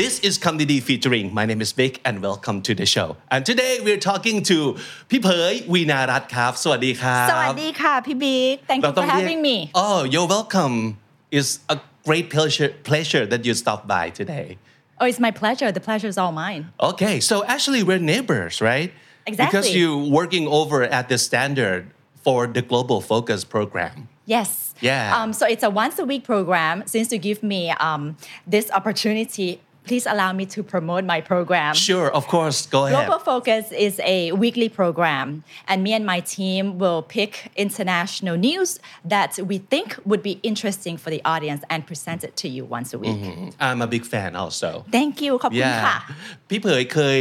This is Comedy featuring. My name is Big and welcome to the show. And today we're talking to พี่เผยวีนารัตน์ครับสวัสดีครับสวัสดีค่ะพี่บิ๊ก Thank you for having me. Oh you're welcome. It's a great pleasure pleasure that you stopped by today. Oh it's my pleasure. The pleasure is all mine. Okay so actually we're neighbors right? Exactly. Because you're working over at the standard for the Global Focus program. Yes. Yeah. Um, so it's a once a week program since you give me um, this opportunity please allow me to promote my program Sure of course go ahead Global Focus is a weekly program, and me and my team will pick international news that we think would be interesting for the audience and present it to you once a week. I'm a big fan also Thank you ขอบคุณค่ะ พี่เผยเคย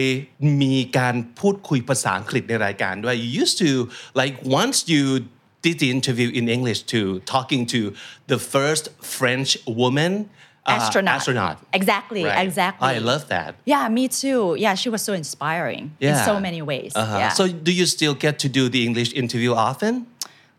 มีการพูดคุยภาษาอังกฤษในรายการด้วย you used to like once you did the interview in English to talking to the first French woman uh, Astronaut. astronaut Exactly, Right. exactly. I love that Yeah, me too. Yeah, she was so inspiring in so many ways. Uh-huh. Yeah. So do you still get to do the English interview often?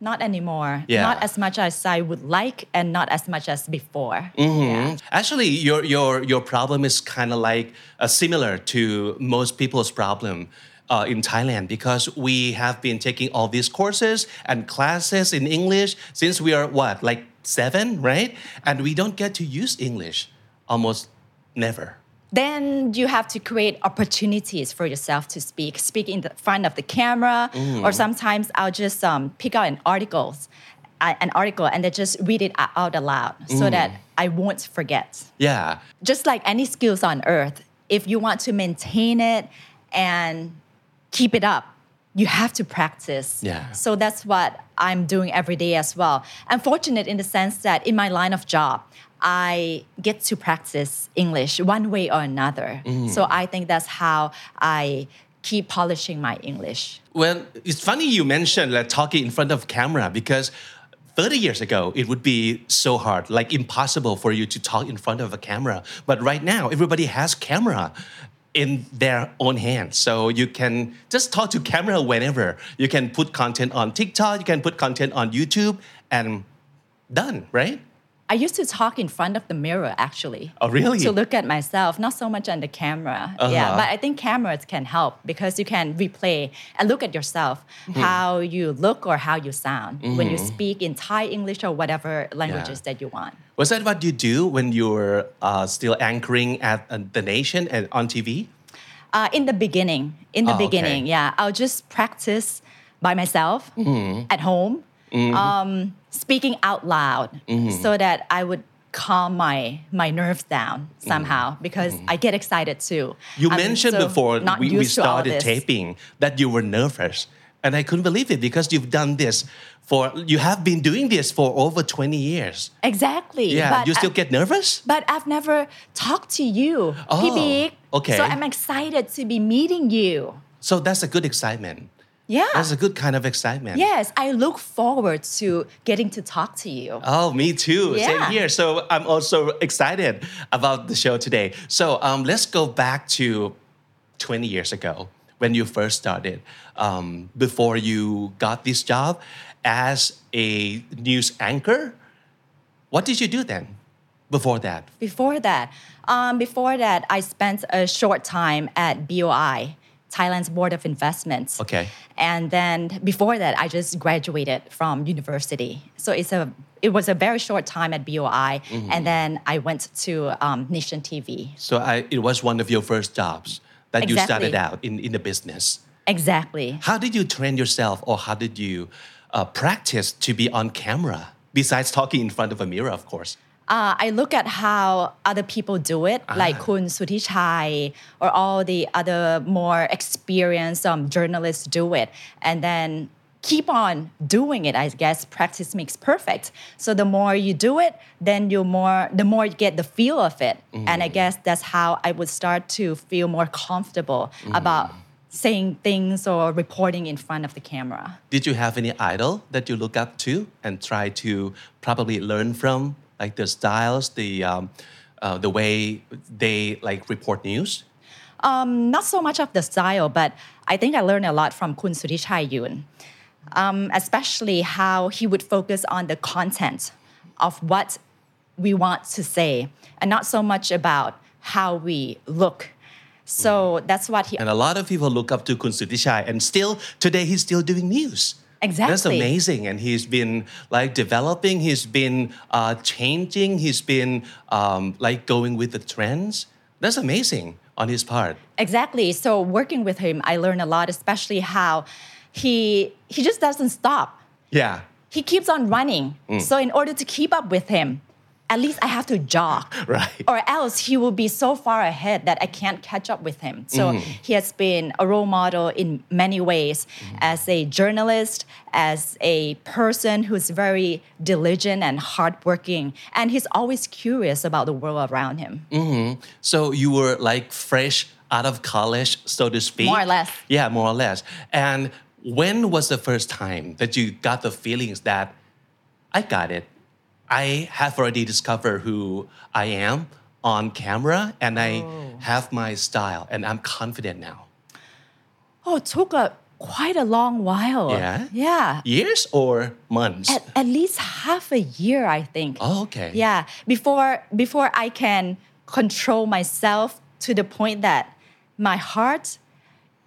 not anymore. Yeah. Not as much as I would like and not as much as before. Mm-hmm. Yeah. Actually, your your your problem is kind of like uh, similar to most people's problem. Uh, in Thailand, because we have been taking all these courses and classes in English since we are what, like seven, right? And we don't get to use English almost never. Then you have to create opportunities for yourself to speak. Speak in the front of the camera, Mm. or sometimes I'll just um, pick out an articles, uh, an article, and then just read it out- aloud so Mm. that I won't forget. Yeah. just like any skills on earth, if you want to maintain it and keep it up, you have to practice. Yeah. So that's what I'm doing every day as well. I'm fortunate in the sense that in my line of job, I get to practice English one way or another. Mm. So I think that's how I keep polishing my English. Well, it's funny you mentioned like talking in front of camera because 30 years ago it would be so hard, like impossible for you to talk in front of a camera. But right now everybody has camera in their own hands. So you can just talk to camera whenever. You can put content on TikTok, you can put content on YouTube and done, right? I used to talk in front of the mirror actually. Oh, really? To look at myself, not so much on the camera. Uh-huh. Yeah, but I think cameras can help because you can replay and look at yourself, Hmm. how you look or how you sound when you Mm-hmm. speak in Thai, English, or whatever languages that you want. Was that what you do when you were uh, still anchoring at uh, The Nation and on TV? Uh, in the beginning, in the Oh, okay. beginning, yeah, I'll just practice by myself Mm-hmm. at home, um, speaking out loud, Mm-hmm. so that I would calm my my nerves down somehow because I get excited too. Mm-hmm. You I'm mentioned so before we, we used to all started taping that you were nervous. And I couldn't believe it because you've done this for, you have been doing this for over 20 years. Exactly. Yeah. But you still I- get nervous? But I've never talked to you, Oh, Pibik. okay. So I'm excited to be meeting you. So that's a good excitement. Yeah. That's a good kind of excitement. yes, I look forward to getting to talk to you. Oh, me too. Same here. So I'm also excited about the show today. So um, let's go back to 20 years ago when you first started, um, before you got this job as a news anchor. What did you do then? Before that, Before that, um, before that, I spent a short time at BOI, Thailand's Board of Investments. Okay. And then before that, I just graduated from university. So it's a it was a very short time at BOI, Mm-hmm. and then I went to um, Nation TV. so I, it was one of your first jobs that you started out in, in the business. Exactly. How did you train yourself, or how did you uh, practice to be on camera besides talking in front of a mirror, of course? Uh, I look at how other people do it, like Kun Suthichai or all the other more experienced um, journalists do it, and then keep on doing it. I guess practice makes perfect. So the more you do it, then you more the more you get the feel of it, and I guess that's how I would start to feel more comfortable about saying things or reporting in front of the camera. Did you have any idol that you look up to and try to probably learn from, like the styles, the um, uh, the way they like report news? Um, not so much of the style, but I think I learned a lot from Kun Suthichai Yoon, um, especially how he would focus on the content of what we want to say, and not so much about how we look. So that's what he And a lot of people look up to Kun Suthichai, and still today he's still doing news. That's amazing, and he's been like developing. He's been uh, changing. He's been um, like going with the trends. That's amazing on his part. Exactly. So working with him, I learned a lot, especially how he he just doesn't stop. Yeah. He keeps on running. So in order to keep up with him, at least I have to jog. Right. Or else he will be so far ahead that I can't catch up with him. So mm-hmm. he has been a role model in many ways mm-hmm. as a journalist, as a person who's very diligent and hardworking. And he's always curious about the world around him. Mm-hmm. So you were like fresh out of college, so to speak. More or less. Yeah, more or less. And when was the first time that you got the feelings that I got it? I have already discovered who I am on camera and I oh. have my style and I'm confident now. Oh, it took a quite a long while. Yeah? Yeah. Years or months? At, at least half a year, I think. oh, okay. Yeah. Before before I can control myself to the point that my heart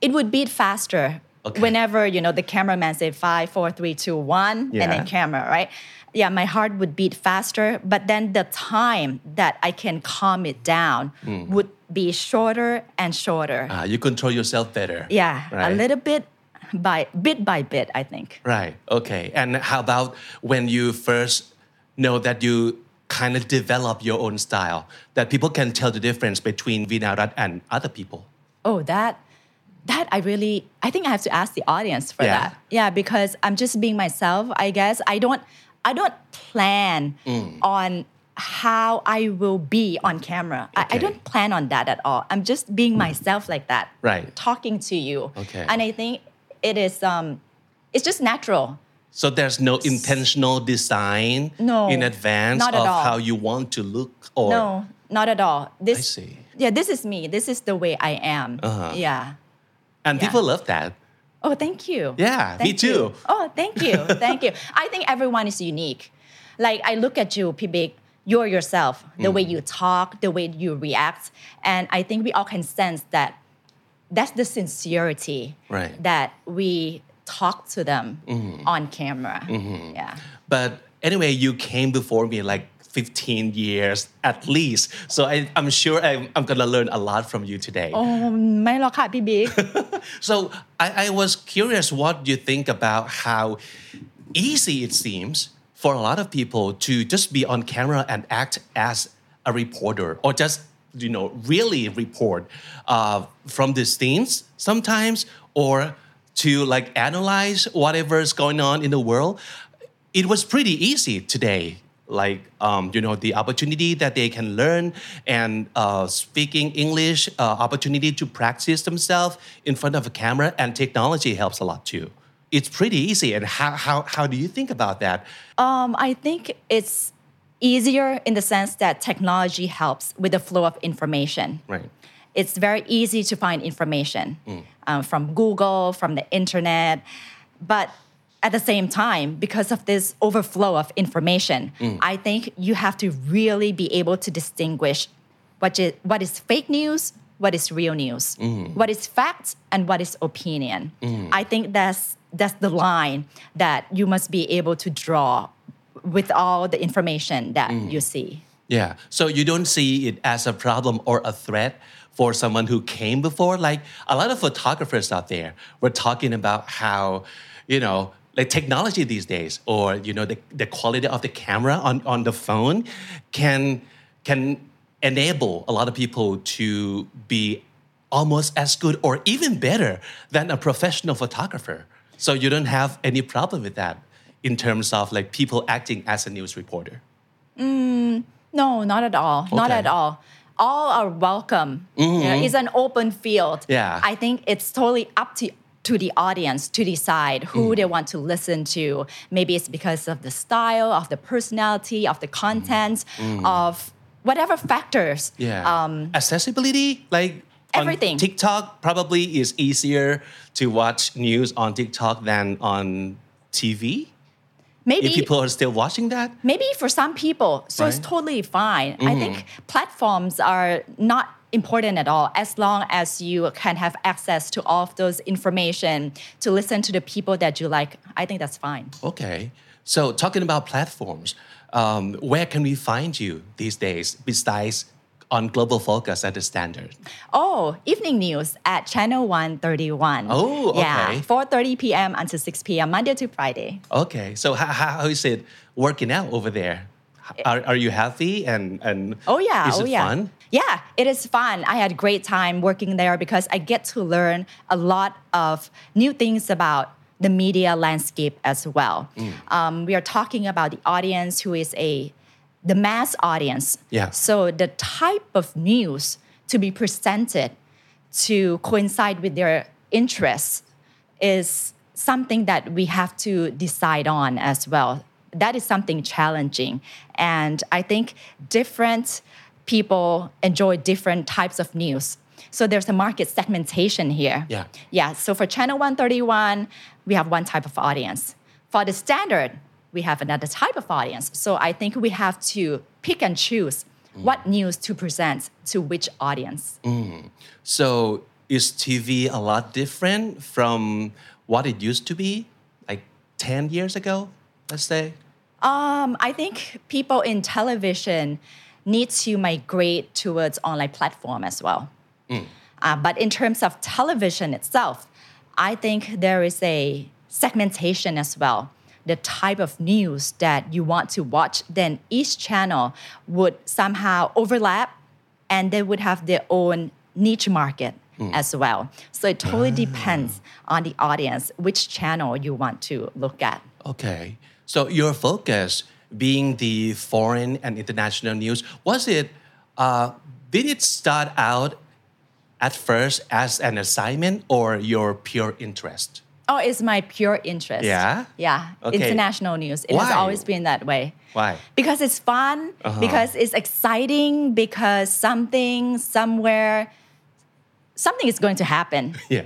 it would beat faster Okay. whenever you know the cameraman say five, four, three, two, one, and Yeah. then camera, right? Yeah, my heart would beat faster, but then the time that I can calm it down Hmm. would be shorter and shorter. Ah, you control yourself better. yeah, Right. a little bit by bit by bit, I think. Right. Okay. And how about when you first know that you kind of develop your own style, that people can tell the difference between Vinarat and other people? Oh, that that I really I think I have to ask the audience for Yeah. that. Yeah, because I'm just being myself, I guess. I don't I don't plan Mm. on how I will be on camera. I, I don't plan on that at all. I'm just being myself like that. Right. Talking to you. Okay. And I think it is um it's just natural. So there's no intentional design No, in advance of all. how you want to look or no, not at all. This I see. Yeah, this is me. This is the way I am. Uh-huh. Yeah. And yeah. people love that. Oh, thank you. Yeah, me Thank too. you. Oh, thank you. thank you. I think everyone is unique. Like I look at you, Pibik, you're yourself, the way mm. you talk, the way you react. And I think we all can sense that that's the sincerity Right. that we talk to them mm-hmm. on camera. Mm-hmm. Yeah. But anyway, you came before me like 15 years at least. So I, I'm sure I'm, I'm going to learn a lot from you today. โอ้ไม่หรอกค่ะพี่บิ๊ก So I, I was curious what you think about how easy it seems for a lot of people to just be on camera and act as a reporter or just you know really report uh, from the scenes sometimes or to like analyze whatever is going on in the world it was pretty easy today like um, you know the opportunity that they can learn and uh, speaking english uh, opportunity to practice themselves in front of a camera and technology helps a lot too it's pretty easy and how, how, how do you think about that Um, I think it's easier in the sense that technology helps with the flow of information. right It's very easy to find information um, from Google, from the internet. But at the same time, because of this overflow of information, mm. I think you have to really be able to distinguish what is, what is fake news, what is real news, mm. what is fact, and what is opinion. Mm. I think that's that's the line that you must be able to draw with all the information that you see. Yeah. So you don't see it as a problem or a threat for someone who came before? Like a lot of photographers out there were talking about how, you know, like technology these days or, you know, the, the quality of the camera on, on the phone can can enable a lot of people to be almost as good or even better than a professional photographer. So you don't have any problem with that in terms of like people acting as a news reporter. No, not at all. Not at all. all are welcome. You know, it's an open field. Mm-hmm. Yeah. I think it's totally up to to the audience to decide who Mm. they want to listen to. Maybe it's because of the style, of the personality, of the content, of whatever factors. Mm. Yeah. Accessibility, like on Everything. TikTok probably is easier to watch news on TikTok than on TV. Maybe If people are still watching that. maybe for some people so it's totally fine i think platforms are not important at all as long as you can have access to all of those information to listen to the people that you like i think that's fine Okay. So talking about platforms, um, where can we find you these days besides on Global Focus at the Standard? oh evening news at channel 131 Oh, okay. yeah okay. 4.30 p.m until 6 p.m monday to friday Okay. So how, how is it working out over there? Are, are you happy and and Oh yeah, is oh it yeah. fun? Yeah, it is fun. I had a great time working there because I get to learn a lot of new things about the media landscape as well. Mm. Um, we are talking about the audience who is a the mass audience. Yeah. So the type of news to be presented to coincide with their interests is something that we have to decide on as well. That is something challenging. And I think different people enjoy different types of news. So there's a market segmentation here. Yeah. Yeah. So for channel 131, we have one type of audience. For the standard, we have another type of audience. So I think we have to pick and choose what news to present to which audience. So is TV a lot different from what it used to be, like ten years ago? Let's say. Um, I think people in television need to migrate towards online platform as well. Mm. Uh, but in terms of television itself, I think there is a segmentation as well. The type of news that you want to watch, then each channel would somehow overlap and they would have their own niche market mm. as well. So it totally ah. depends on the audience, which channel you want to look at. Okay. So your focus being the foreign and international news, was it, uh, did it start out at first as an assignment or your pure interest? Oh, it's my pure interest. Yeah? Yeah. Okay. International news. It has Why? always been that way. Why? Because it's fun, Uh-huh. because it's exciting, because something, somewhere, something is going to happen. Yeah.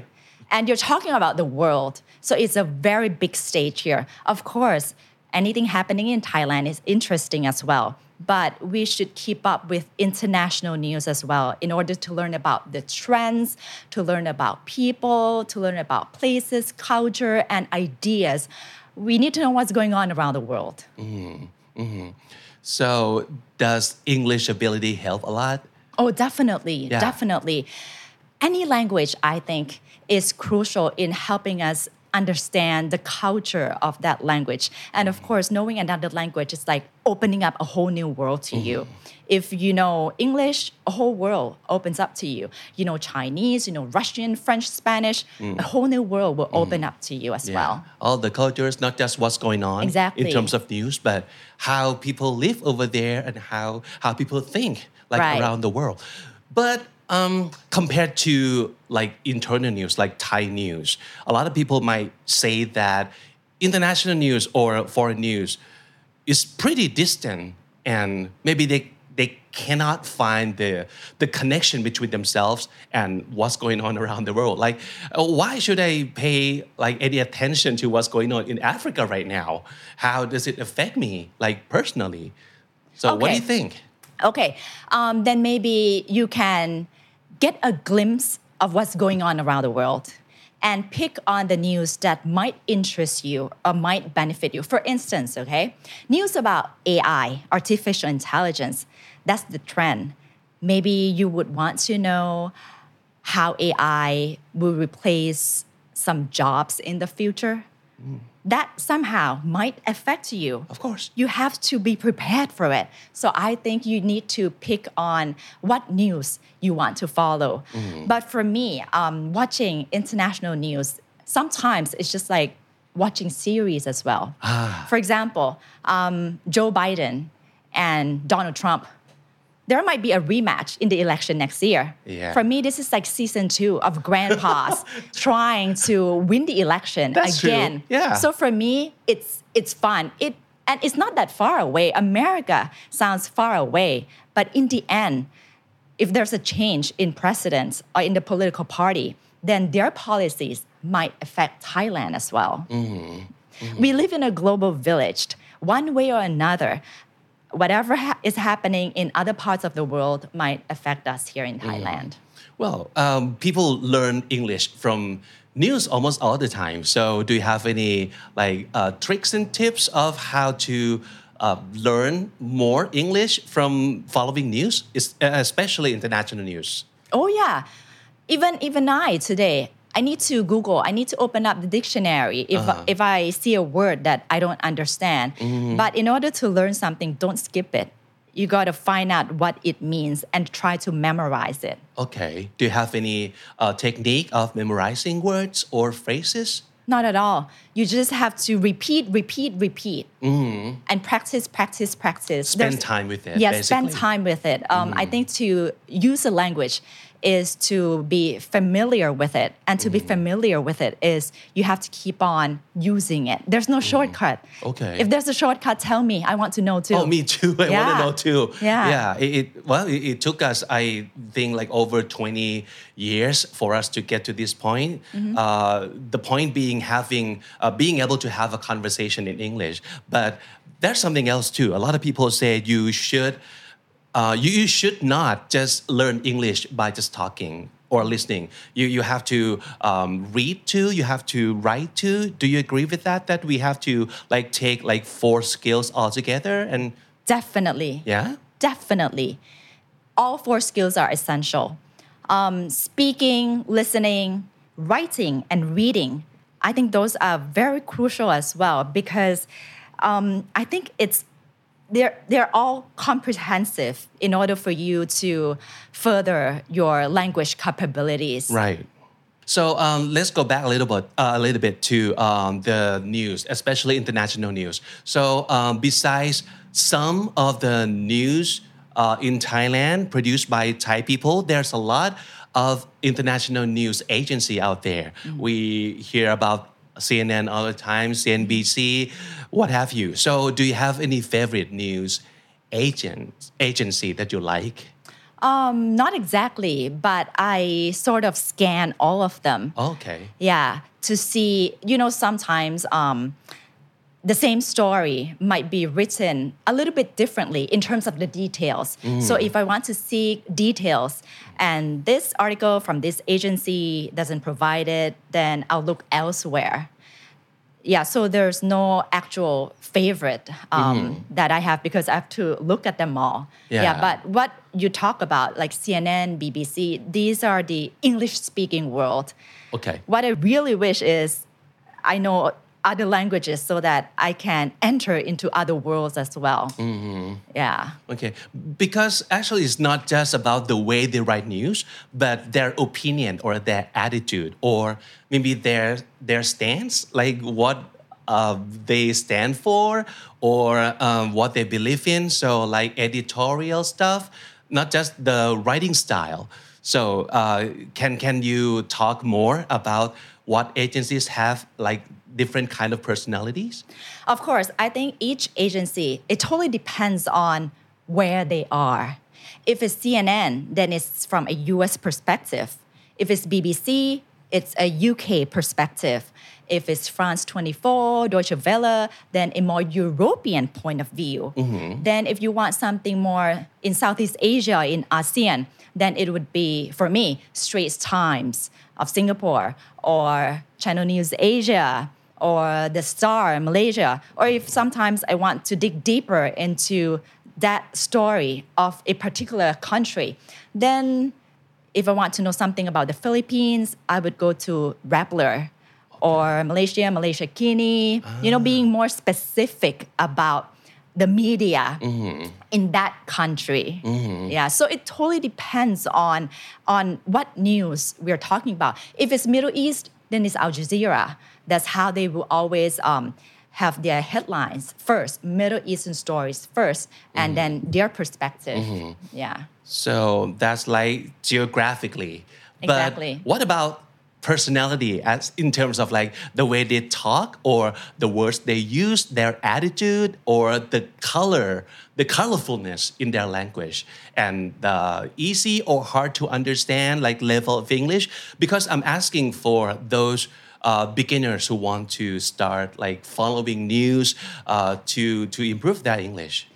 And you're talking about the world. So it's a very big stage here. Of course, anything happening in Thailand is interesting as well. But we should keep up with international news as well in order to learn about the trends, to learn about people, to learn about places, culture, and ideas. We need to know what's going on around the world. Mm-hmm. Mm-hmm. So does English ability help a lot? Oh, definitely, Yeah. definitely. Any language, I think, is crucial in helping us understand the culture of that language. And of course, knowing another language is like opening up a whole new world to you. Mm-hmm. If you know English, a whole world opens up to you. You know Chinese, you know Russian, French, Spanish, mm. a whole new world will mm-hmm. open up to you as well. All the cultures, not just what's going on in terms of news, but how people live over there and how how people think like Right. around the world. But um, compared to like internal news, like Thai news, a lot of people might say that international news or foreign news is pretty distant, and maybe they they cannot find the the connection between themselves and what's going on around the world. Like, why should I pay like any attention to what's going on in Africa right now? How does it affect me, like personally? So, what do you think? Okay, um, then maybe you can get a glimpse of what's going on around the world and pick on the news that might interest you or might benefit you. For instance, okay, news about AI, artificial intelligence, that's the trend. Maybe you would want to know how AI will replace some jobs in the future. That somehow might affect you Of course. you have to be prepared for it. So I think you need to pick on what news you want to follow. But for me, um, watching international news, sometimes it's just like watching series as well. For example, um, Joe Biden and Donald Trump there might be a rematch in the election next year. Yeah. For me, this is like season two of grandpas trying to win the election That's true. again. Yeah. So for me, it's it's fun. It and it's not that far away. America sounds far away, but in the end, if there's a change in presidents or in the political party, then their policies might affect Thailand as well. Mm-hmm. Mm-hmm. We live in a global village. One way or another, whatever ha- is happening in other parts of the world might affect us here in Thailand. Well, um, people learn English from news almost all the time. So, do you have any like uh, tricks and tips of how to uh, learn more English from following news, especially international news? Oh yeah, even even I today. I need to Google. I need to open up the dictionary if if I see a word that I don't understand. But in order to learn something, don't skip it. You got to find out what it means and try to memorize it. Okay. Do you have any uh, technique of memorizing words or phrases? Not at all. You just have to repeat, repeat, repeat, and practice, practice, practice. Spend There's- time with it. Yeah, basically. spend time with it. Um, I think to use a language is to be familiar with it, and to be familiar with it is you have to keep on using it. There's no shortcut. Okay. If there's a shortcut, tell me. I want to know too. Oh, me too. I want to know too. Yeah. Yeah. It, it well, it, it took us, I think, like over 20 years for us to get to this point. Mm-hmm. Uh, the point being having, uh, being able to have a conversation in English. But there's something else too. A lot of people say you should, uh, you, you should not just learn English by just talking or listening. You you have to um, read too. You have to write too. Do you agree with that? That we have to like take like four skills all together and Definitely. yeah. Definitely. All four skills are essential. Um, speaking, listening, writing, and reading. I think those are very crucial as well because um, I think it's they're they're all comprehensive in order for you to further your language capabilities. Right. So um, let's go back a little bit, uh, a little bit to um, the news, especially international news. So um, besides some of the news uh, in Thailand produced by Thai people, there's a lot of international news agency out there. We hear about CNN all the time, CNBC, what have you. So do you have any favorite news agent agency that you like? Um, not exactly, but I sort of scan all of them. Okay. Yeah, to see, you know, sometimes um, the same story might be written a little bit differently in terms of the details. So if I want to see details and this article from this agency doesn't provide it, then I'll look elsewhere. Yeah, so there's no actual favorite um, that I have because I have to look at them all. Yeah. but what you talk about, like CNN, BBC, these are the English speaking world. Okay. What I really wish is I know other languages so that I can enter into other worlds as well. Yeah. Okay, because actually it's not just about the way they write news, but their opinion or their attitude or maybe their their stance, like what uh, they stand for or um, what they believe in. So like editorial stuff, not just the writing style. So uh, can can you talk more about what agencies have like different kind of personalities? Of course, I think each agency, it totally depends on where they are. If it's CNN, then it's from a US perspective. If it's BBC, it's a UK perspective. If it's France 24, Deutsche Welle, then a more European point of view. Mm-hmm. Then if you want something more in Southeast Asia, in ASEAN, then it would be, for me, Straits Times of Singapore or Channel News Asia or The Star in Malaysia. Or if sometimes I want to dig deeper into that story of a particular country, then if I want to know something about the Philippines, I would go to Rappler or Malaysia, Malaysiakini, you know, ah. being more specific about the media mm-hmm. in that country. Mm-hmm. Yeah, so it totally depends on on what news we're talking about. If it's Middle East, then it's Al Jazeera. That's how they will always um, have their headlines first, Middle Eastern stories first, and mm-hmm. then their perspective. Mm-hmm. Yeah. So that's like geographically. Exactly. But what about personality as in terms of like the way they talk or the words they use, their attitude or the color, the colorfulness in their language and the easy or hard to understand like level of English? Because I'm asking for those uh, beginners who want to start like following news uh, to to improve their English.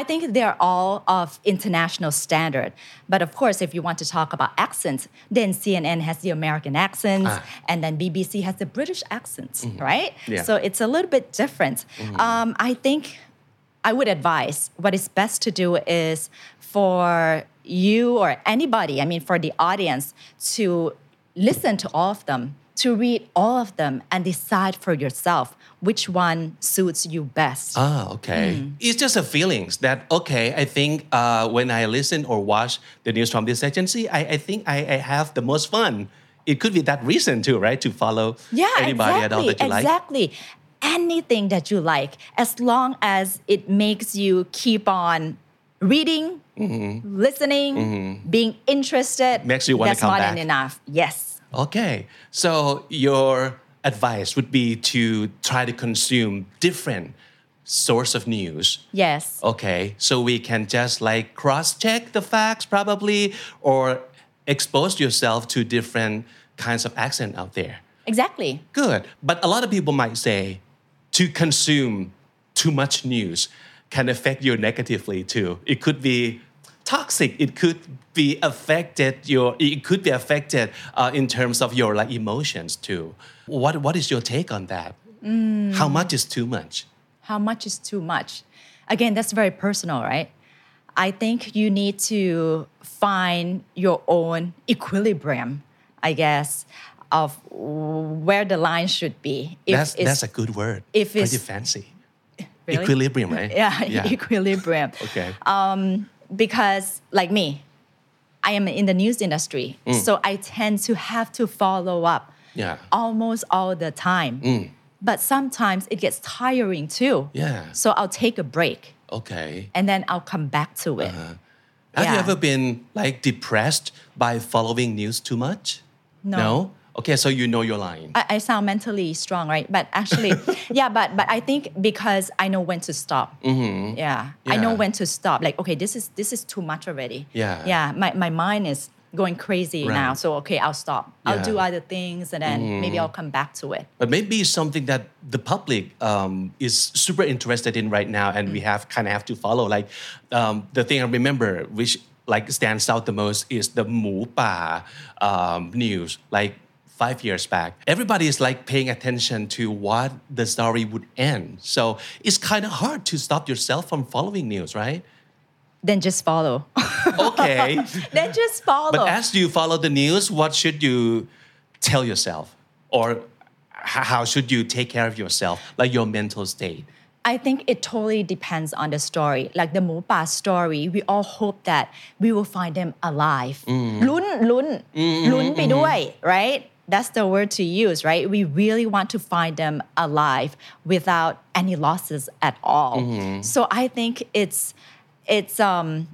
I think they're all of international standard. But of course, if you want to talk about accents, then CNN has the American accents, and then BBC has the British accents, right? Yeah. So it's a little bit different. Um, I think I would advise what is best to do is for you or anybody, I mean, for the audience, to listen to all of them, to read all of them, and decide for yourself which one suits you best. Ah, okay. It's just a feelings that okay. I think uh, when I listen or watch the news from this agency, I, I think I, I have the most fun. It could be that reason too, right? To follow yeah, anybody exactly, at all that you like. exactly. Anything that you like, as long as it makes you keep on reading, listening, being interested. Mm-hmm. Makes you wanna that's come more back. than enough. Yes. Okay, so your advice would be to try to consume different source of news. Yes. Okay, so we can just like cross check the facts probably or expose yourself to different kinds of accent out there. Exactly. Good. But a lot of people might say to consume too much news can affect you negatively too. It could be toxic. It could be affected your it could be affected uh, in terms of your like emotions too. What what is your take on that? How much is too much? How much is too much? Again, that's very personal, right? I think you need to find your own equilibrium, I guess, of where the line should be. If that's that's a good word. if Pretty it's- fancy. Really? Equilibrium, right? yeah, equilibrium. Okay. Because like me, I am in the news industry, so I tend to have to follow up Mm. Yeah. Mm. almost all the time. But sometimes it gets tiring too. Yeah. So I'll take a break Okay. and then I'll come back to it. Uh-huh. Have you ever been like depressed by following news too much? No. Okay, so you know your line. I, I sound mentally strong, right? But actually, yeah, but but I think because I know when to stop. Yeah. I know Mm-hmm. When to stop. Like, okay, this is this is too much already. Yeah. Yeah. My, my mind is going crazy Right. now. So okay, I'll stop. I'll Mm-hmm. do other things and then maybe I'll come back to it. but maybe something that the public um, is super interested in right now, and we have kind of have to follow. Like um, the thing I remember, which like stands out the most, is the Mu Pa um, news. Like five years back, everybody is like paying attention to what the story would end. So it's kind of hard to stop yourself from following news, right? Then just follow. Okay. then just follow. But as you follow the news, what should you tell yourself? Or h- how should you take care of yourself, like your mental state? I think it totally depends on the story. Like the Mupa story, we all hope that we will find them alive. Mm. ลุ้นลุ้นลุ้นไปด้วย right? that's the word to use, right? We really want to find them alive without any losses at all. Mm-hmm. So I think it's it's um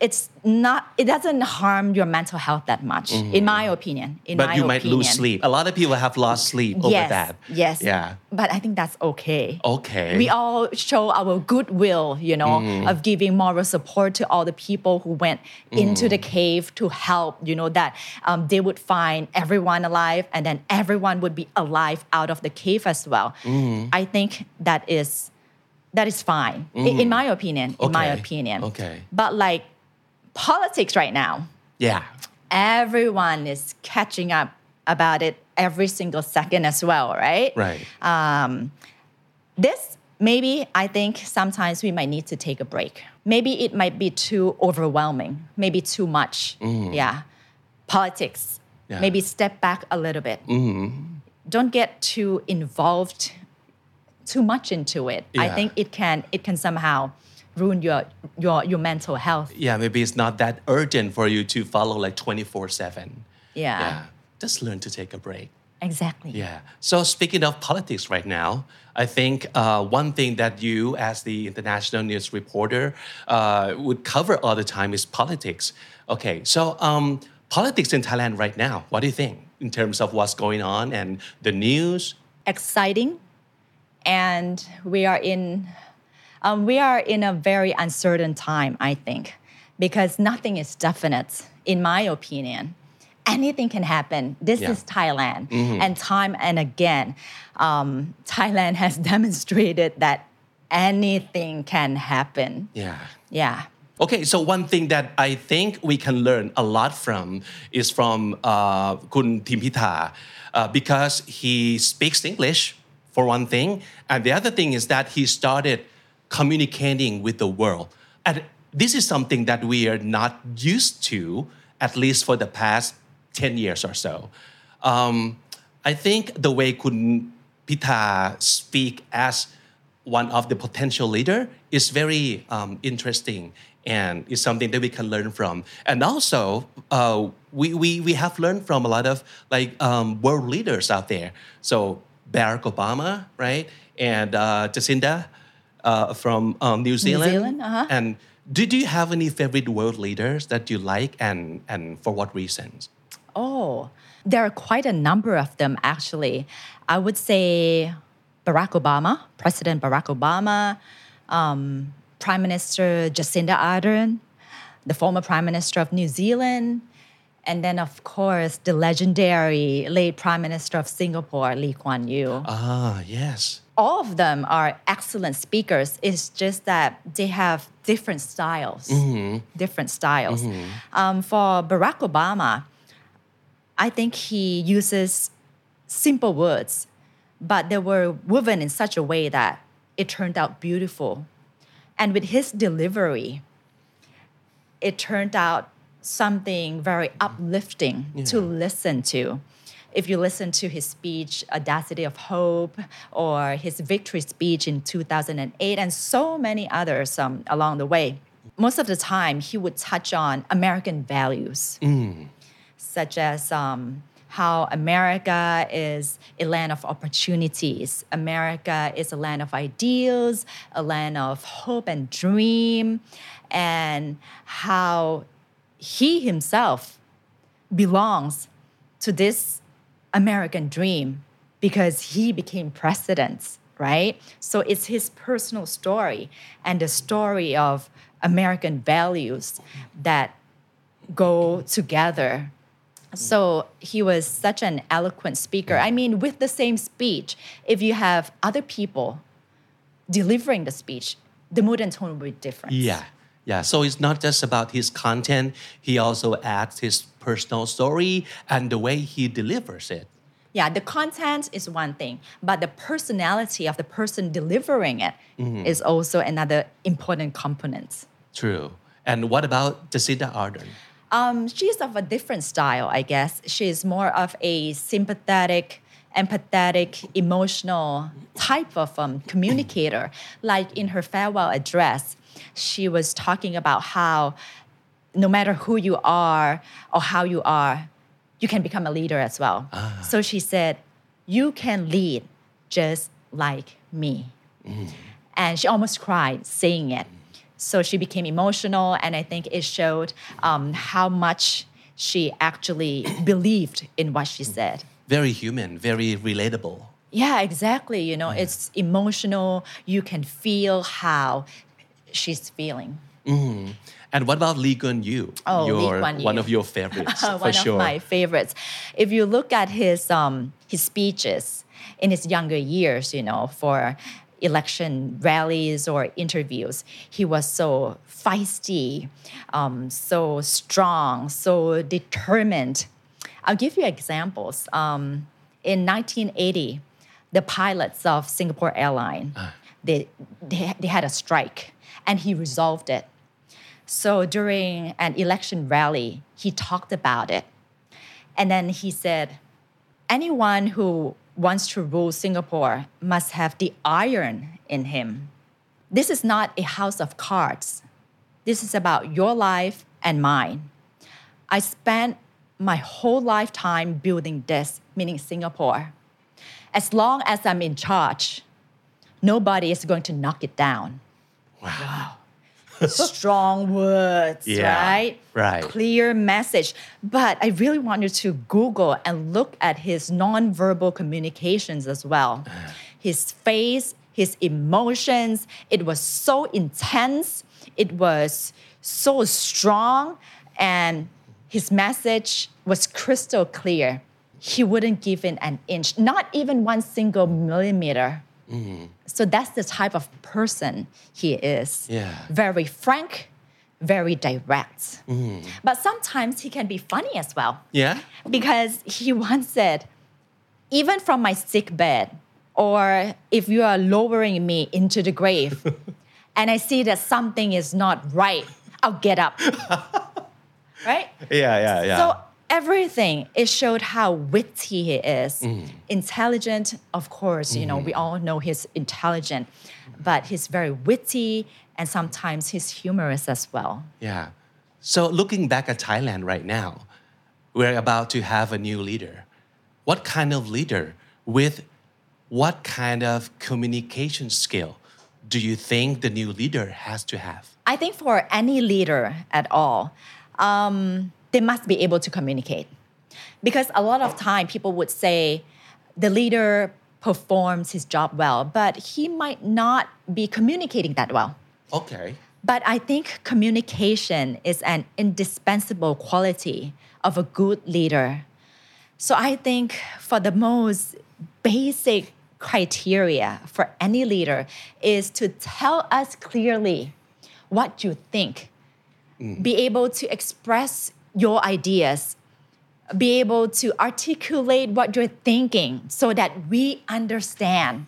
it's not it doesn't harm your mental health that much, in my opinion. In Mm-hmm. But my you might opinion. lose sleep. A lot of people have lost sleep over yes, that. Yes. Yeah. But I think that's okay. Okay. We all show our goodwill, you know, Mm-hmm. of giving moral support to all the people who went into Mm-hmm. the cave to help, you know, that um, they would find everyone alive and then everyone would be alive out of the cave as well. Mm-hmm. I think that is that is fine, i- in, my opinion. In my Okay. opinion. Okay. But like politics right now, Yeah. everyone is catching up about it every single second as well, right? Right. this maybe I think sometimes we might need to take a break. Maybe it might be too overwhelming, maybe too much. Yeah. Politics. Mm-hmm. Yeah. Maybe step back a little bit. Don't get too involved too much into it. I think it can it can somehow ruin your your your mental health. yeah, maybe it's not that urgent for you to follow like 24 7. Yeah. Yeah. Just learn to take a break. Exactly. Yeah. So speaking of politics right now, I think uh, one thing that you, as the international news reporter, uh, would cover all the time is politics. Okay. So um, politics in Thailand right now. What do you think in terms of what's going on and the news? Exciting, and we are in um, we are in a very uncertain time. I think because nothing is definite, in my opinion. Anything can happen. This Yeah. is Thailand, and time and again, um, Thailand has demonstrated that anything can happen. Yeah. Yeah. Okay, so one thing that I think we can learn a lot from is from uh, Kun Tim Pita uh, because he speaks English for one thing, and the other thing is that he started communicating with the world, and this is something that we are not used to, at least for the past ten years or so. Um, I think the way Kun Pita speak as one of the potential leader is very um, interesting and is something that we can learn from. And also, uh, we, we, we have learned from a lot of like um, world leaders out there. So Barack Obama, right? And uh, Jacinda uh, from um, New Zealand. Zealand, uh-huh. And did you have any favorite world leaders that you like and, and for what reasons? Oh, there are quite a number of them actually. I would say Barack Obama, President Barack Obama, um, Prime Minister Jacinda Ardern, the former Prime Minister of New Zealand, and then of course the legendary late Prime Minister of Singapore, Lee Kuan Yew Ah, yes. all of them are excellent speakers. It's just that they have different styles. Different styles. Um, for Barack Obama, I think he uses simple words, but they were woven in such a way that it turned out beautiful. And with his delivery, it turned out something very uplifting to listen to. If you listen to his speech, Audacity of Hope, or his victory speech in 2008, and so many others um, along the way, most of the time he would touch on American values, such as um, how America is a land of opportunities, America is a land of ideals, a land of hope and dream, and how he himself belongs to this American dream because he became president, right? So it's his personal story and the story of American values that go together. So he was such an eloquent speaker. I mean, with the same speech, if you have other people delivering the speech, the mood and tone will be different. Yeah, yeah. So it's not just about his content, he also adds his personal story and the way he delivers it. Yeah, the content is one thing, but the personality of the person delivering it is also another important component. True. And what about Jacinda Ardern? Um, she's of a different style, I guess. She's more of a sympathetic, empathetic, emotional type of um, communicator. Like in her farewell address, she was talking about how no matter who you are or how you are, you can become a leader as well. Ah. So she said, You can lead just like me. Mm. And she almost cried saying it. So she became emotional, and I think it showed um, how much she actually believed in what she said. Very human, very relatable. Yeah, exactly. You know, mm. it's emotional. You can feel how she's feeling. And what about Lee Kuan Yew? Oh, Lee your, Kuan Yew. One of your favorites, for one sure. of my favorites. If you look at his um, his speeches in his younger years, you know, for election rallies or interviews, he was so feisty, um, so strong, so determined. I'll give you examples. Um, in 1980, the pilots of Singapore Airline, they, they, they had a strike, and he resolved it. So during an election rally, he talked about it. And then he said, anyone who wants to rule Singapore must have the iron in him. This is not a house of cards. This is about your life and mine. I spent my whole lifetime building this, meaning Singapore. As long as I'm in charge, nobody is going to knock it down. Wow. Strong words, Yeah, right? right. Clear message. But I really want you to Google and look at his nonverbal communications as well. Uh-huh. His face, his emotions, it was so intense, it was so strong, and his message was crystal clear. He wouldn't give in an inch, not even one single millimeter. Mm. So that's the type of person he is. Yeah. Very frank, very direct. Mm. But sometimes he can be funny as well Yeah? because he once said, even from my sick bed, or if you are lowering me into the grave, and I see that something is not right, I'll get up. right? Yeah, yeah, yeah. So everything it showed how witty he is, intelligent. Of course, you know we all know he's intelligent, but he's very witty and sometimes he's humorous as well. Yeah. So looking back at Thailand right now, we're about to have a new leader. What kind of leader with what kind of communication skill do you think the new leader has to have? I think for any leader at all, um, they must be able to communicate. Because a lot of time people would say the leader performs his job well, but he might not be communicating that well. Okay. But I think communication is an indispensable quality of a good leader. So I think for the most basic criteria for any leader is to tell us clearly what you think, mm. be able to express your ideas, be able to articulate what you're thinking so that we understand.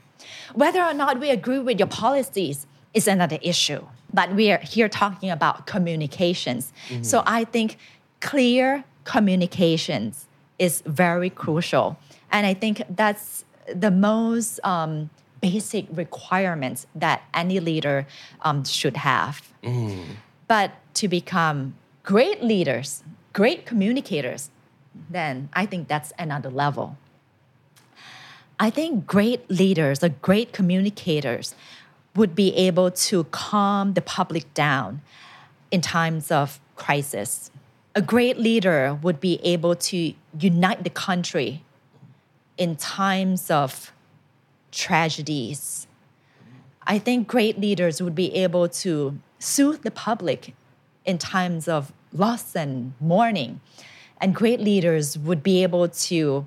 Whether or not we agree with your policies is another issue, but we are here talking about communications. So I think clear communications is very crucial. And I think that's the most um, basic requirements that any leader um, should have. But to become great leaders, great communicators, then I think that's another level. I think great leaders or great communicators would be able to calm the public down in times of crisis. A great leader would be able to unite the country in times of tragedies. I think great leaders would be able to soothe the public in times of loss and mourning. And great leaders would be able to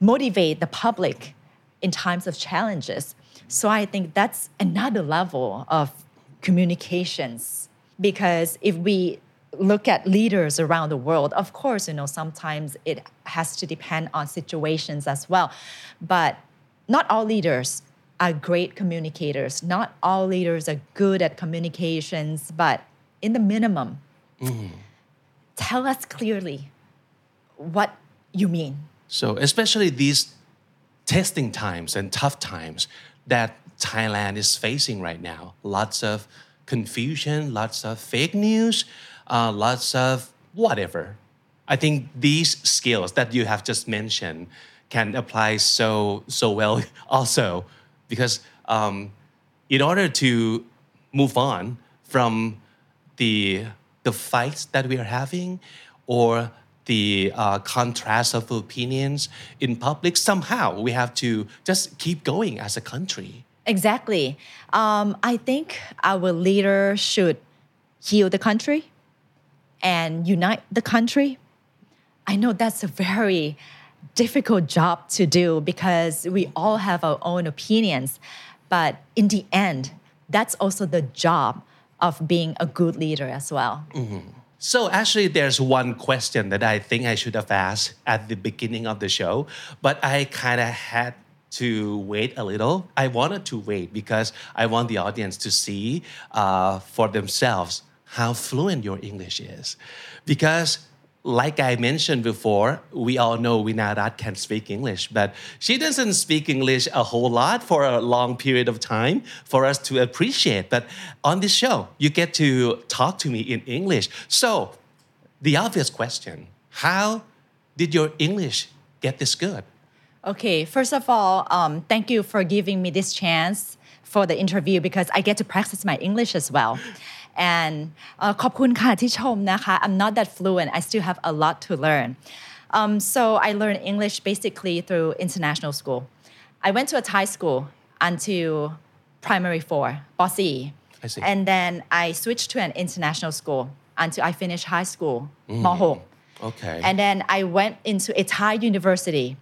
motivate the public in times of challenges. So I think that's another level of communications. Because if we look at leaders around the world, of course, you know, sometimes it has to depend on situations as well. But not all leaders are great communicators. Not all leaders are good at communications, but in the minimum, mm-hmm. Tell us clearly what you mean. So, especially these testing times and tough times that Thailand is facing right now, lots of confusion, lots of fake news, uh, lots of whatever. I think these skills that you have just mentioned can apply so so well also because um, in order to move on from the the fights that we are having or the uh, contrast of opinions in public somehow we have to just keep going as a country Exactly. Um, I think our leader should heal the country and unite the country. I know that's a very difficult job to do because we all have our own opinions. But in the end, that's also the job of being a good leader as well. So actually, there's one question that I think I should have asked at the beginning of the show, but I kind of had to wait a little. I wanted to wait because I want the audience to see uh, for themselves how fluent your English is. Because like I mentioned before, we all know Winarat can speak English, but she doesn't speak English a whole lot for a long period of time for us to appreciate. But on this show, you get to talk to me in English. So, the obvious question how did your English get this good? Okay, first of all, um, thank you for giving me this chance for the interview because I get to practice my English as well And uh, ขอบคุณค่ะที่ชมนะคะ I'm not that fluent. I still have a lot to learn. Um, so I learned English basically through international school. I went to a Thai school until primary four, Bossy. I see. And then I switched to an international school until I finished high school, mm. Okay. And then I went into a Thai university,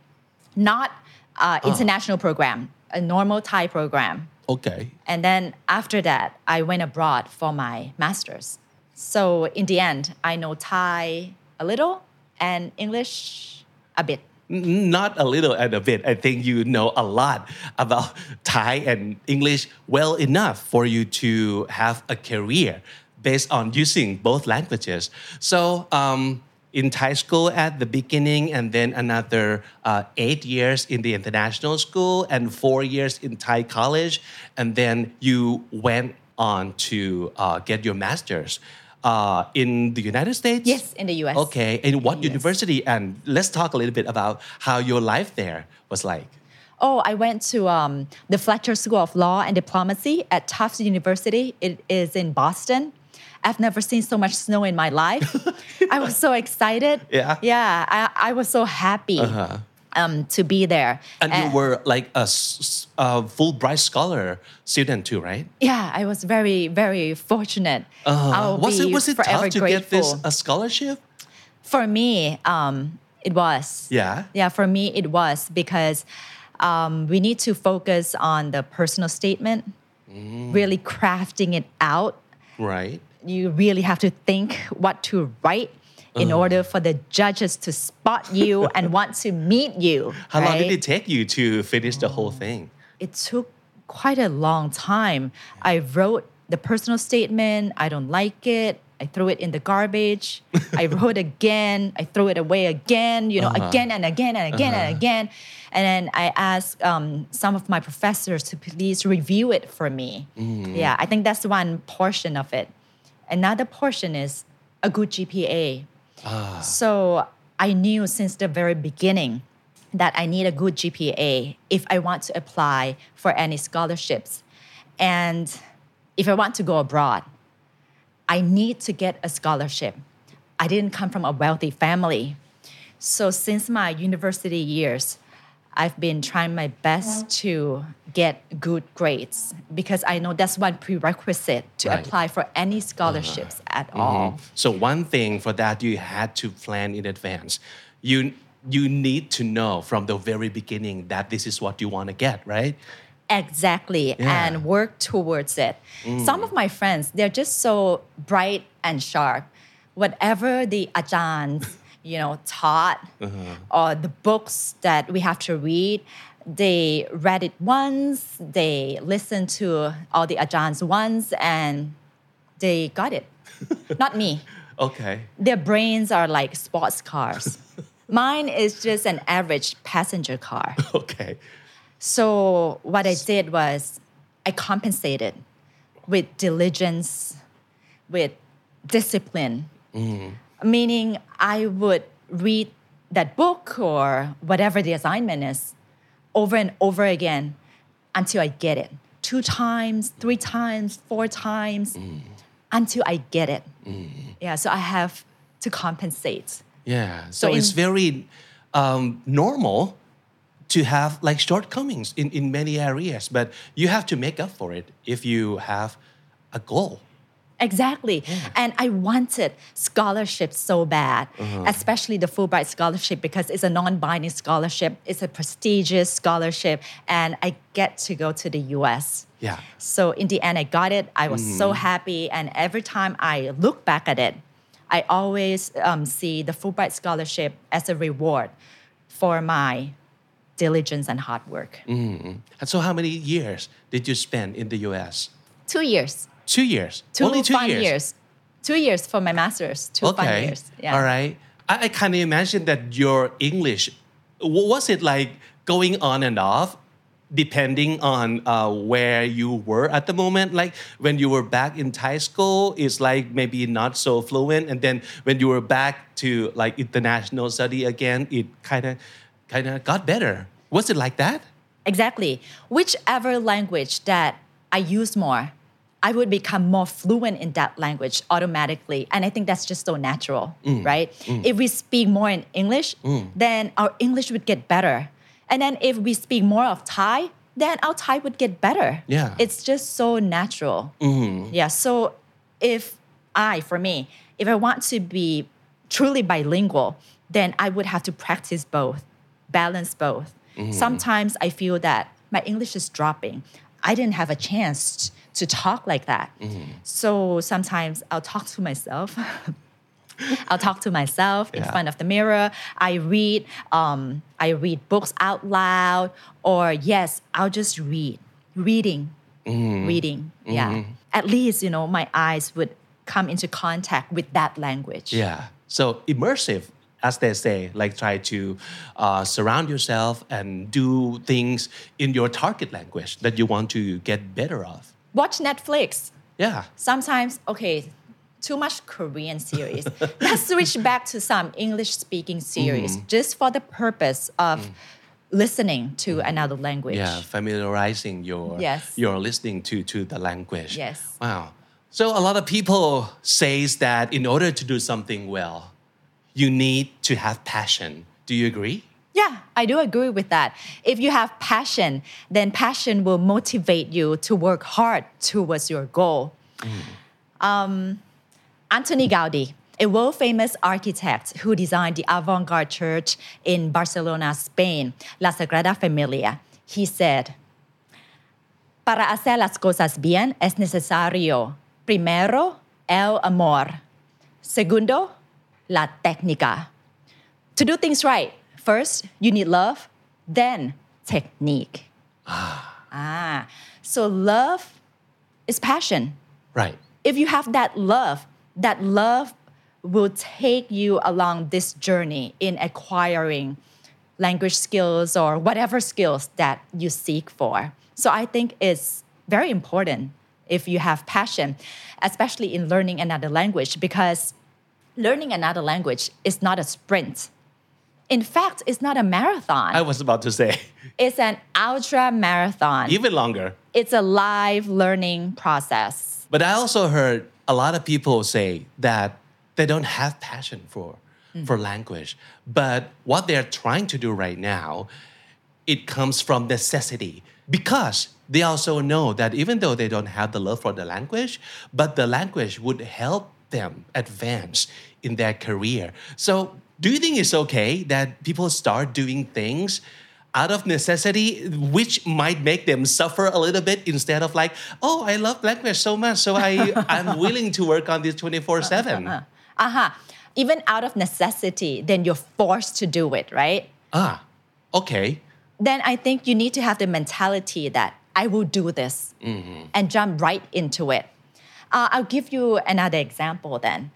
not uh, international program, a normal Thai program. okay. And then after that, I went abroad for my master's. So in the end, I know Thai a little and English a bit. Not a little and a bit. I think you know a lot about Thai and English well enough for you to have a career based on using both languages. So, um, in Thai school at the beginning, and then another uh, eight years in the international school, and four years in Thai college, and then you went on to uh, get your master's uh, in the United States. Yes, in the US. Okay, in what university? And let's talk a little bit about how your life there was like. Oh, I went to um, the Fletcher School of Law and Diplomacy at Tufts University. It is in Boston. I've never seen so much snow in my life. I was so excited. Yeah. Yeah, I, I was so happy um, to be there. And you were like a, a Fulbright scholar student too, right? Yeah, I was very, very fortunate. I'll was it was it tough to grateful. get this a scholarship? For me, um, it was. Yeah. Yeah, for me, it was because um, we need to focus on the personal statement, Mm. really crafting it out. Right. You really have to think what to write in Uh-huh. order for the judges to spot you and want to meet you. How long did it take you to finish the whole thing? it took quite a long time. I wrote the personal statement. I don't like it. I threw it in the garbage. I wrote again. I threw it away again, you know, again and again and again and again. And then I asked um, some of my professors to please review it for me. Yeah, I think that's one portion of it. Another portion is a good GPA. Ah. So I knew since the very beginning that I need a good GPA if I want to apply for any scholarships. And if I want to go abroad, I need to get a scholarship. I didn't come from a wealthy family. So since my university years, I've been trying my best to get good grades because I know that's one prerequisite to Right. apply for any scholarships uh-huh. at all. Mm-hmm. So one thing for that you had to plan in advance. You you need to know from the very beginning that this is what you want to get, right? Exactly, Yeah. and work towards it. Mm. Some of my friends, they're just so bright and sharp. Whatever the ajans, you know, taught uh-huh. or the books that we have to read, they read it once, they listened to all the ajans once, and they got it. Not me. Okay. Their brains are like sports cars. Mine is just an average passenger car. Okay. So what I did was I compensated with diligence, with discipline. Mm-hmm. Meaning I would read that book or whatever the assignment is over and over again until I get it. Two times, three times, four times until I get it. Yeah, so I have to compensate. Yeah. So, So in- it's very um, normal to have like shortcomings in, in many areas, but you have to make up for it if you have a goal. Exactly. And I wanted scholarships so bad, uh-huh. especially the Fulbright scholarship because it's a non-binding scholarship. It's a prestigious scholarship and I get to go to the US. Yeah. So in the end I got it. I was so mm-hmm. happy and every time I look back at it, I always um, see the Fulbright scholarship as a reward for my diligence and hard work. Mm-hmm. And so how many years did you spend in the US? Two years. Two years. Two Only two fun years. Two years for my master's. Two fun years. Yeah. All right. I, I kind of imagine that your English, wa- was it like going on and off depending on uh, where you were at the moment? Like when you were back in Thai school, it's like maybe not so fluent. And then when you were back to like international study again, it kind of kind of got better. Was it like that? Exactly. Whichever language that I use more, I would become more fluent in that language automatically. And I think that's just so natural, mm. right? Mm. If we speak more in English, mm. then our English would get better. And then if we speak more of Thai, then our Thai would get better. Yeah. It's just so natural. Mm-hmm. Yeah. So if I, for me, if I want to be truly bilingual, then I would have to practice both, balance both. Mm-hmm. Sometimes I feel that my English is dropping. I didn't have a chance to talk like that. So sometimes I'll talk to myself. I'll talk to myself in front of the mirror. I read, um, I read books out loud, or yes, I'll just read, reading, reading. Yeah, at least you know my eyes would come into contact with that language. Yeah. So immersive, as they say, like try to uh, surround yourself and do things in your target language that you want to get better of. Watch Netflix. Yeah. Sometimes, okay, too much Korean series. Let's switch back to some English speaking series mm-hmm. just for the purpose of listening to mm-hmm. another language. Yeah, familiarizing your Yes. your listening to to the language. Yes. Wow. So a lot of people says that in order to do something well, you need to have passion. Do you agree? Yeah, I do agree with that. If you have passion, then passion will motivate you to work hard towards your goal. Um, Anthony Gaudi, a world famous architect who designed the avant garde church in Barcelona, Spain, La Sagrada Familia, he said, Para hacer las cosas bien es necesario, primero, el amor. Segundo, la técnica. To do things right, first you need love, then technique. Ah. Ah. So love is passion. Right. If you have that love, that love will take you along this journey in acquiring language skills or whatever skills that you seek for. So I think it's very important if you have passion, especially in learning another language, because learning another language is not a sprint. In fact, it's not a marathon. I was about to say it's an ultra marathon. even longer. It's a live learning process. But I also heard a lot of people say that they don't have passion for hmm. for language. But what they're trying to do right now, it comes from necessity because they also know that even though they don't have the love for the language, but the language would help them advance in their career. So, do you think it's okay that people start doing things out of necessity, which might make them suffer a little bit instead of like, oh, I love language so much, so I, I'm willing to work on this 24 7. Aha. Even out of necessity, then you're forced to do it, right? Ah, okay. Then I think you need to have the mentality that I will do this and jump right into it. Uh, I'll give you another example then.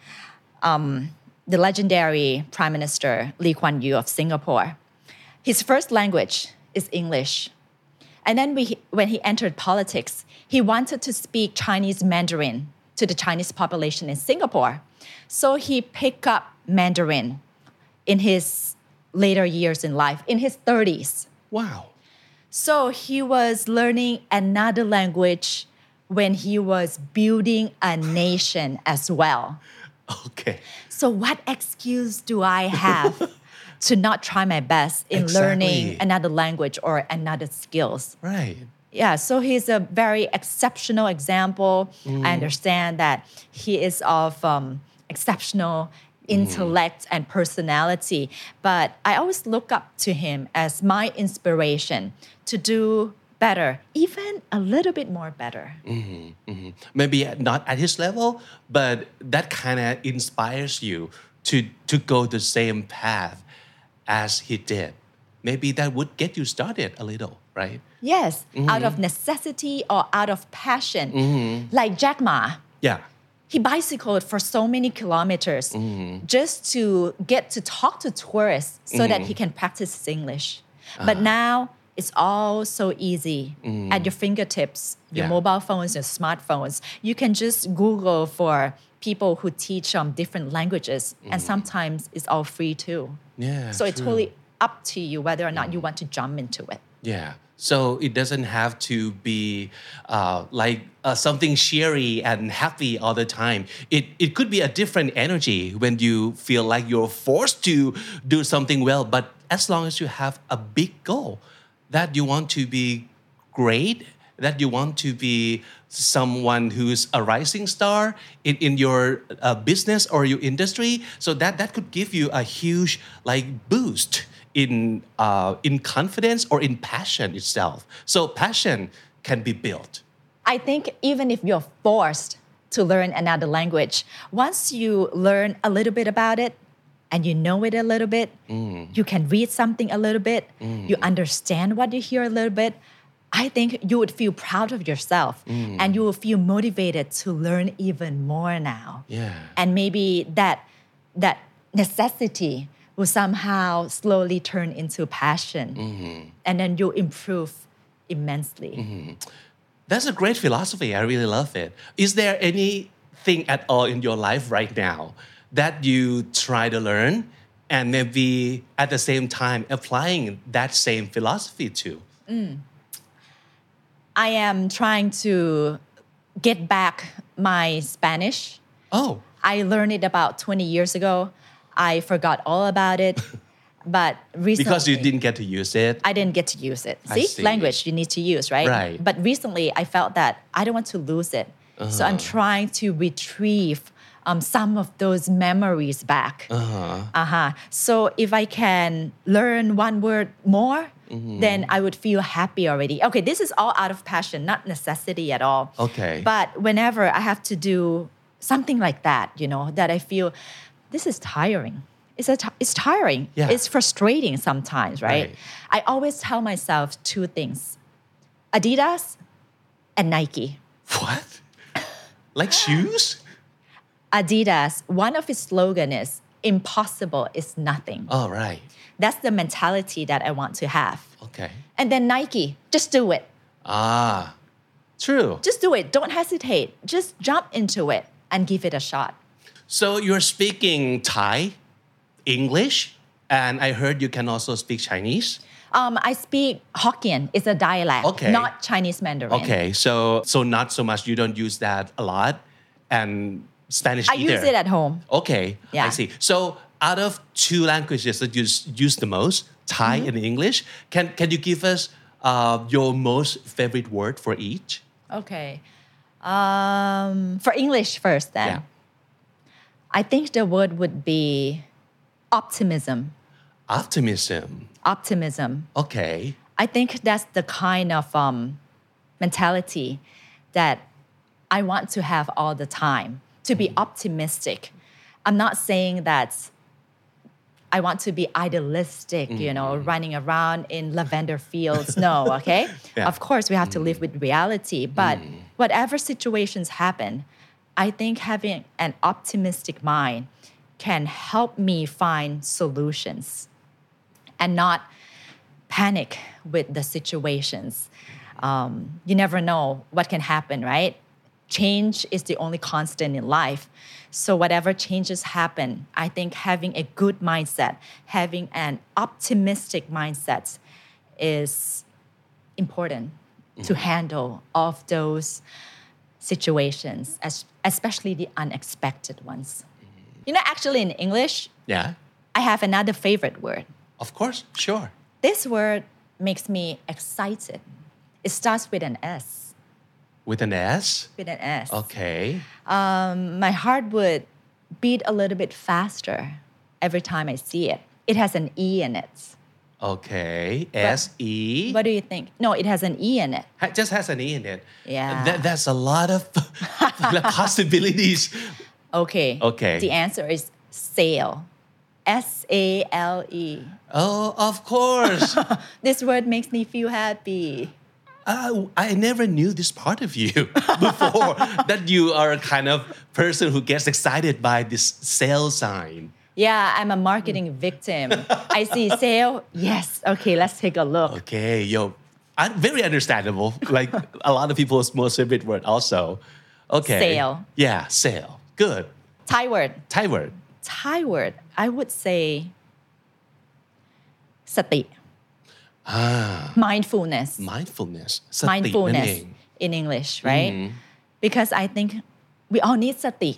Um, the legendary Prime Minister Lee Kuan Yew of Singapore. His first language is English. And then we, when he entered politics, he wanted to speak Chinese Mandarin to the Chinese population in Singapore. So he picked up Mandarin in his later years in life, in his 30s. Wow. So he was learning another language when he was building a nation as well. Okay. So, what excuse do I have to not try my best in learning another language or another skills? Right. Yeah, so he's a very exceptional example. I understand that he is of um, exceptional intellect and personality, but I always look up to him as my inspiration to do better, even a little bit more better. Mm-hmm, mm-hmm. Maybe not at his level, but that kind of inspires you to, to go the same path as he did. Maybe that would get you started a little, right? Yes, out mm-hmm. of necessity or out of passion. Like Jack Ma, Yeah. he bicycled for so many kilometers just to get to talk to tourists so that he can practice his English. But ah. now it's all so easy at your fingertips, your Yeah. mobile phones, your smartphones. You can just Google for people who teach um, different languages, and sometimes it's all free too. Yeah. So true. totally up to you whether or not you want to jump into it. Yeah. So it doesn't have to be uh, like uh, something cheery and happy all the time. It, it could be a different energy when you feel like you're forced to do something well. But as long as you have a big goal that you want to be great, that you want to be someone who's a rising star in, in your uh, business or your industry, so that, that could give you a huge like boost in uh, in confidence or in passion itself. So passion can be built. I think even if you're forced to learn another language, once you learn a little bit about it and you know it a little bit, mm. you can read something a little bit, mm. you understand what you hear a little bit. I think you would feel proud of yourself mm. and you will feel motivated to learn even more now. Yeah. And maybe that that necessity will somehow slowly turn into passion. Mm-hmm. And then you'll improve immensely. Mm-hmm. That's a great philosophy. I really love it. Is there anything at all in your life right now that you try to learn and maybe at the same time applying that same philosophy to? I am trying to get back my Spanish. Oh, I learned it about 20 years ago. I forgot all about it. But recently, because you didn't get to use it. I didn't get to use it. See, see. language you need to use, right? Right. But recently, I felt that I don't want to lose it. So Uh-huh. I'm trying to retrieve um, some of those memories back. Uh-huh. Uh-huh. So if I can learn one word more, Mm-hmm. then I would feel happy already. Okay, this is all out of passion, not necessity at all. Okay. But whenever I have to do something like that, you know, that I feel this is tiring. It's, a it's tiring. Yeah. It's frustrating sometimes, right? Right. I always tell myself two things Adidas and Nike. What? Like shoes? Adidas, one of its slogan is impossible is nothing. All right. That's the mentality that I want to have. Okay. And then Nike, just do it. Ah, true. Just do it. Don't hesitate. Just jump into it and give it a shot. So you're speaking Thai, English, and I heard you can also speak Chinese. Um, I speak Hokkien. It's a dialect, Okay. not Chinese Mandarin. Okay, so so not so much. You don't use that a lot, and Spanish I either. use it at home. Okay, I see. So out of two languages that you use the most, Thai Mm-hmm. and English, can can you give us uh, your most favorite word for each? Okay. Um, for English first, then. Yeah. I think the word would be optimism. Optimism. Optimism. Okay. I think that's the kind of um, mentality that I want to have all the time to be optimistic. I'm not saying that I want to be idealistic, you know, mm-hmm. running around in lavender fields. No, okay? Yeah. Of course, we have to live with mm. reality, but mm. whatever situations happen, I think having an optimistic mind can help me find solutions and not panic with the situations. Um, you never know what can happen, right? Change is the only constant in life. So, whatever changes happen, I think having a good mindset, having an optimistic mindset is important to mm-hmm. handle all of those situations, as, especially the unexpected ones. Mm-hmm. You know, actually, in English, Yeah. I have another favorite word. Of course. Sure. This word makes me excited. It starts with an S. With an S. With an S. Okay. Um, My heart would beat a little bit faster every time I see it. It has an E in it. Okay. S E. What do you think? No, it has an E in it. Ha- just has an E in it. Yeah. That, that's a lot of possibilities. Okay. Okay. The answer is sale. S A L E. Oh, of course. This word makes me feel happy uh, I never knew this part of you before that you are a kind of person who gets excited by this sale sign. Yeah, I'm a marketing victim. I see sale. Yes. Okay, let's take a look. Okay, yo, I'm very understandable. Like a lot of people's most favorite word also. Okay. Sale. Yeah, sale. Good. Thai word. Thai word. Thai word. I would say Sati. mindfulness mindfulness สตินั่นเอ mindfulness ง in English right because I think we all need สติ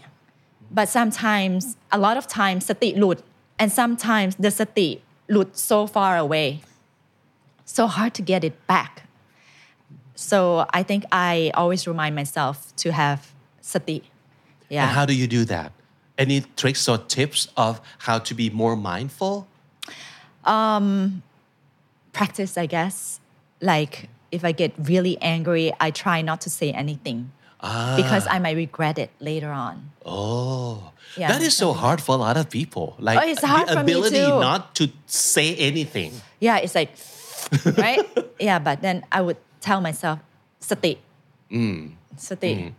but sometimes a lot of times สติหลุด and sometimes the สติหลุด so far away so hard to get it back so I think I always remind myself to have สติ And yeah how do you do that? Any tricks or tips of how to be more mindful? practice, I guess. Like if I get really angry, I try not to say anything ah. because I might regret it later on. Oh, yeah. that is so hard for a lot of people. Like oh, it's hard the ability for me too. not to say anything. Yeah, it's like, right? yeah, but then I would tell myself, sati. Mm. Sati. Mm.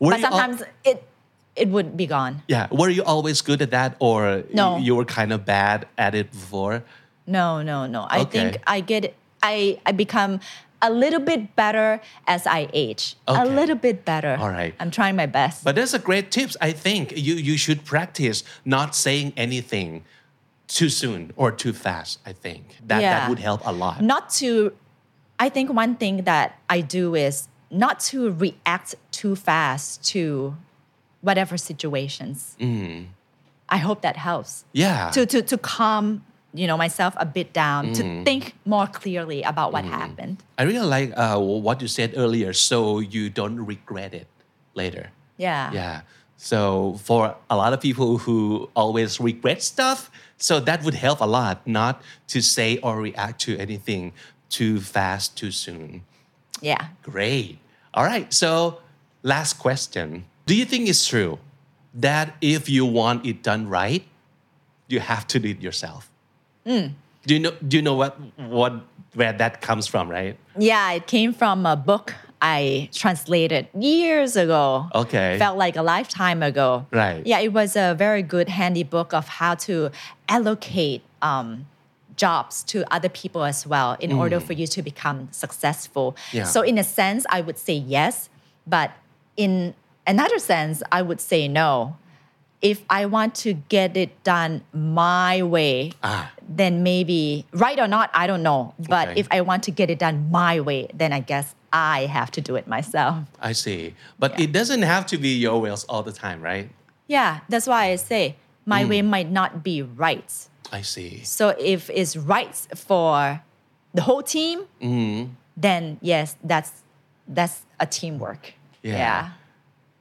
But sometimes it it would be gone. Yeah. Were you always good at that or no. you were kind of bad at it before? No no no I Okay. think I get I I become a little bit better as I age a little bit better All right. I'm trying my best But that's a great tips. I think you you should practice not saying anything too soon or too fast. I think that that would help a lot. not to I think one thing that I do is not to react too fast to whatever situations mm. I hope that helps Yeah. to to to calm you know myself a bit down to think more clearly about what happened I really like uh, what you said earlier, so you don't regret it later. yeah Yeah. So for a lot of people who always regret stuff, so that would help a lot not to say or react to anything too fast, too soon. yeah Great. All right. So last question. Do you think it's true that if you want it done right, you have to do it yourself? Do you know do you know what what where that comes from, right? Yeah, it came from a book I translated years ago. Okay. Felt like a lifetime ago. Right. Yeah, it was a very good handy book of how to allocate um, jobs to other people as well in order for you to become successful. Yeah. So in a sense, I would say yes, but in another sense, I would say no. If I want to get it done my way, Ah. then maybe right or not, I don't know. But Okay. if I want to get it done my way, then I guess I have to do it myself. I see. But it doesn't have to be your wills all the time, right? Yeah, that's why I say my Mm. way might not be right. I see. So if it's right for the whole team, Mm-hmm. then yes, that's that's a teamwork. Yeah.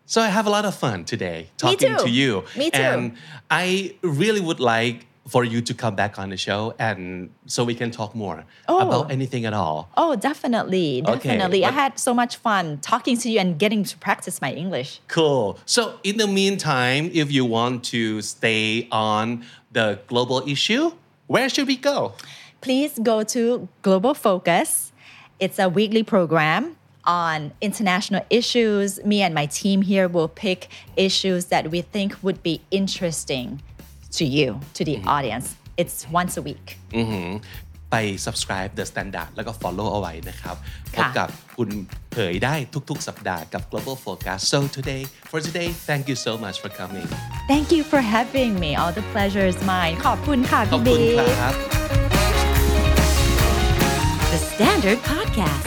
So I have a lot of fun today talking to you. Me too. And I really would like for you to come back on the show and so we can talk more Oh. about anything at all. Oh, definitely, Okay, definitely. I had so much fun talking to you and getting to practice my English. Cool. So in the meantime, if you want to stay on the global issue, where should we go? please go to Global Focus. It's a weekly program on international issues. Me and my team here will pick issues that we think would be interesting to you, to the audience. It's once a week. อือหือไป subscribe the standard แล้วก็ follow เอาไว้นะครับพบ ค่ะ กับคุณเผยได้ทุกๆ สัปดาห์กับ global focus so today for today thank you so much for coming Thank you for having me. All the pleasure is mine. ขอบคุณค่ะ ขอบ พี่ คุณ บิ๊ก ครับ The Standard Podcast,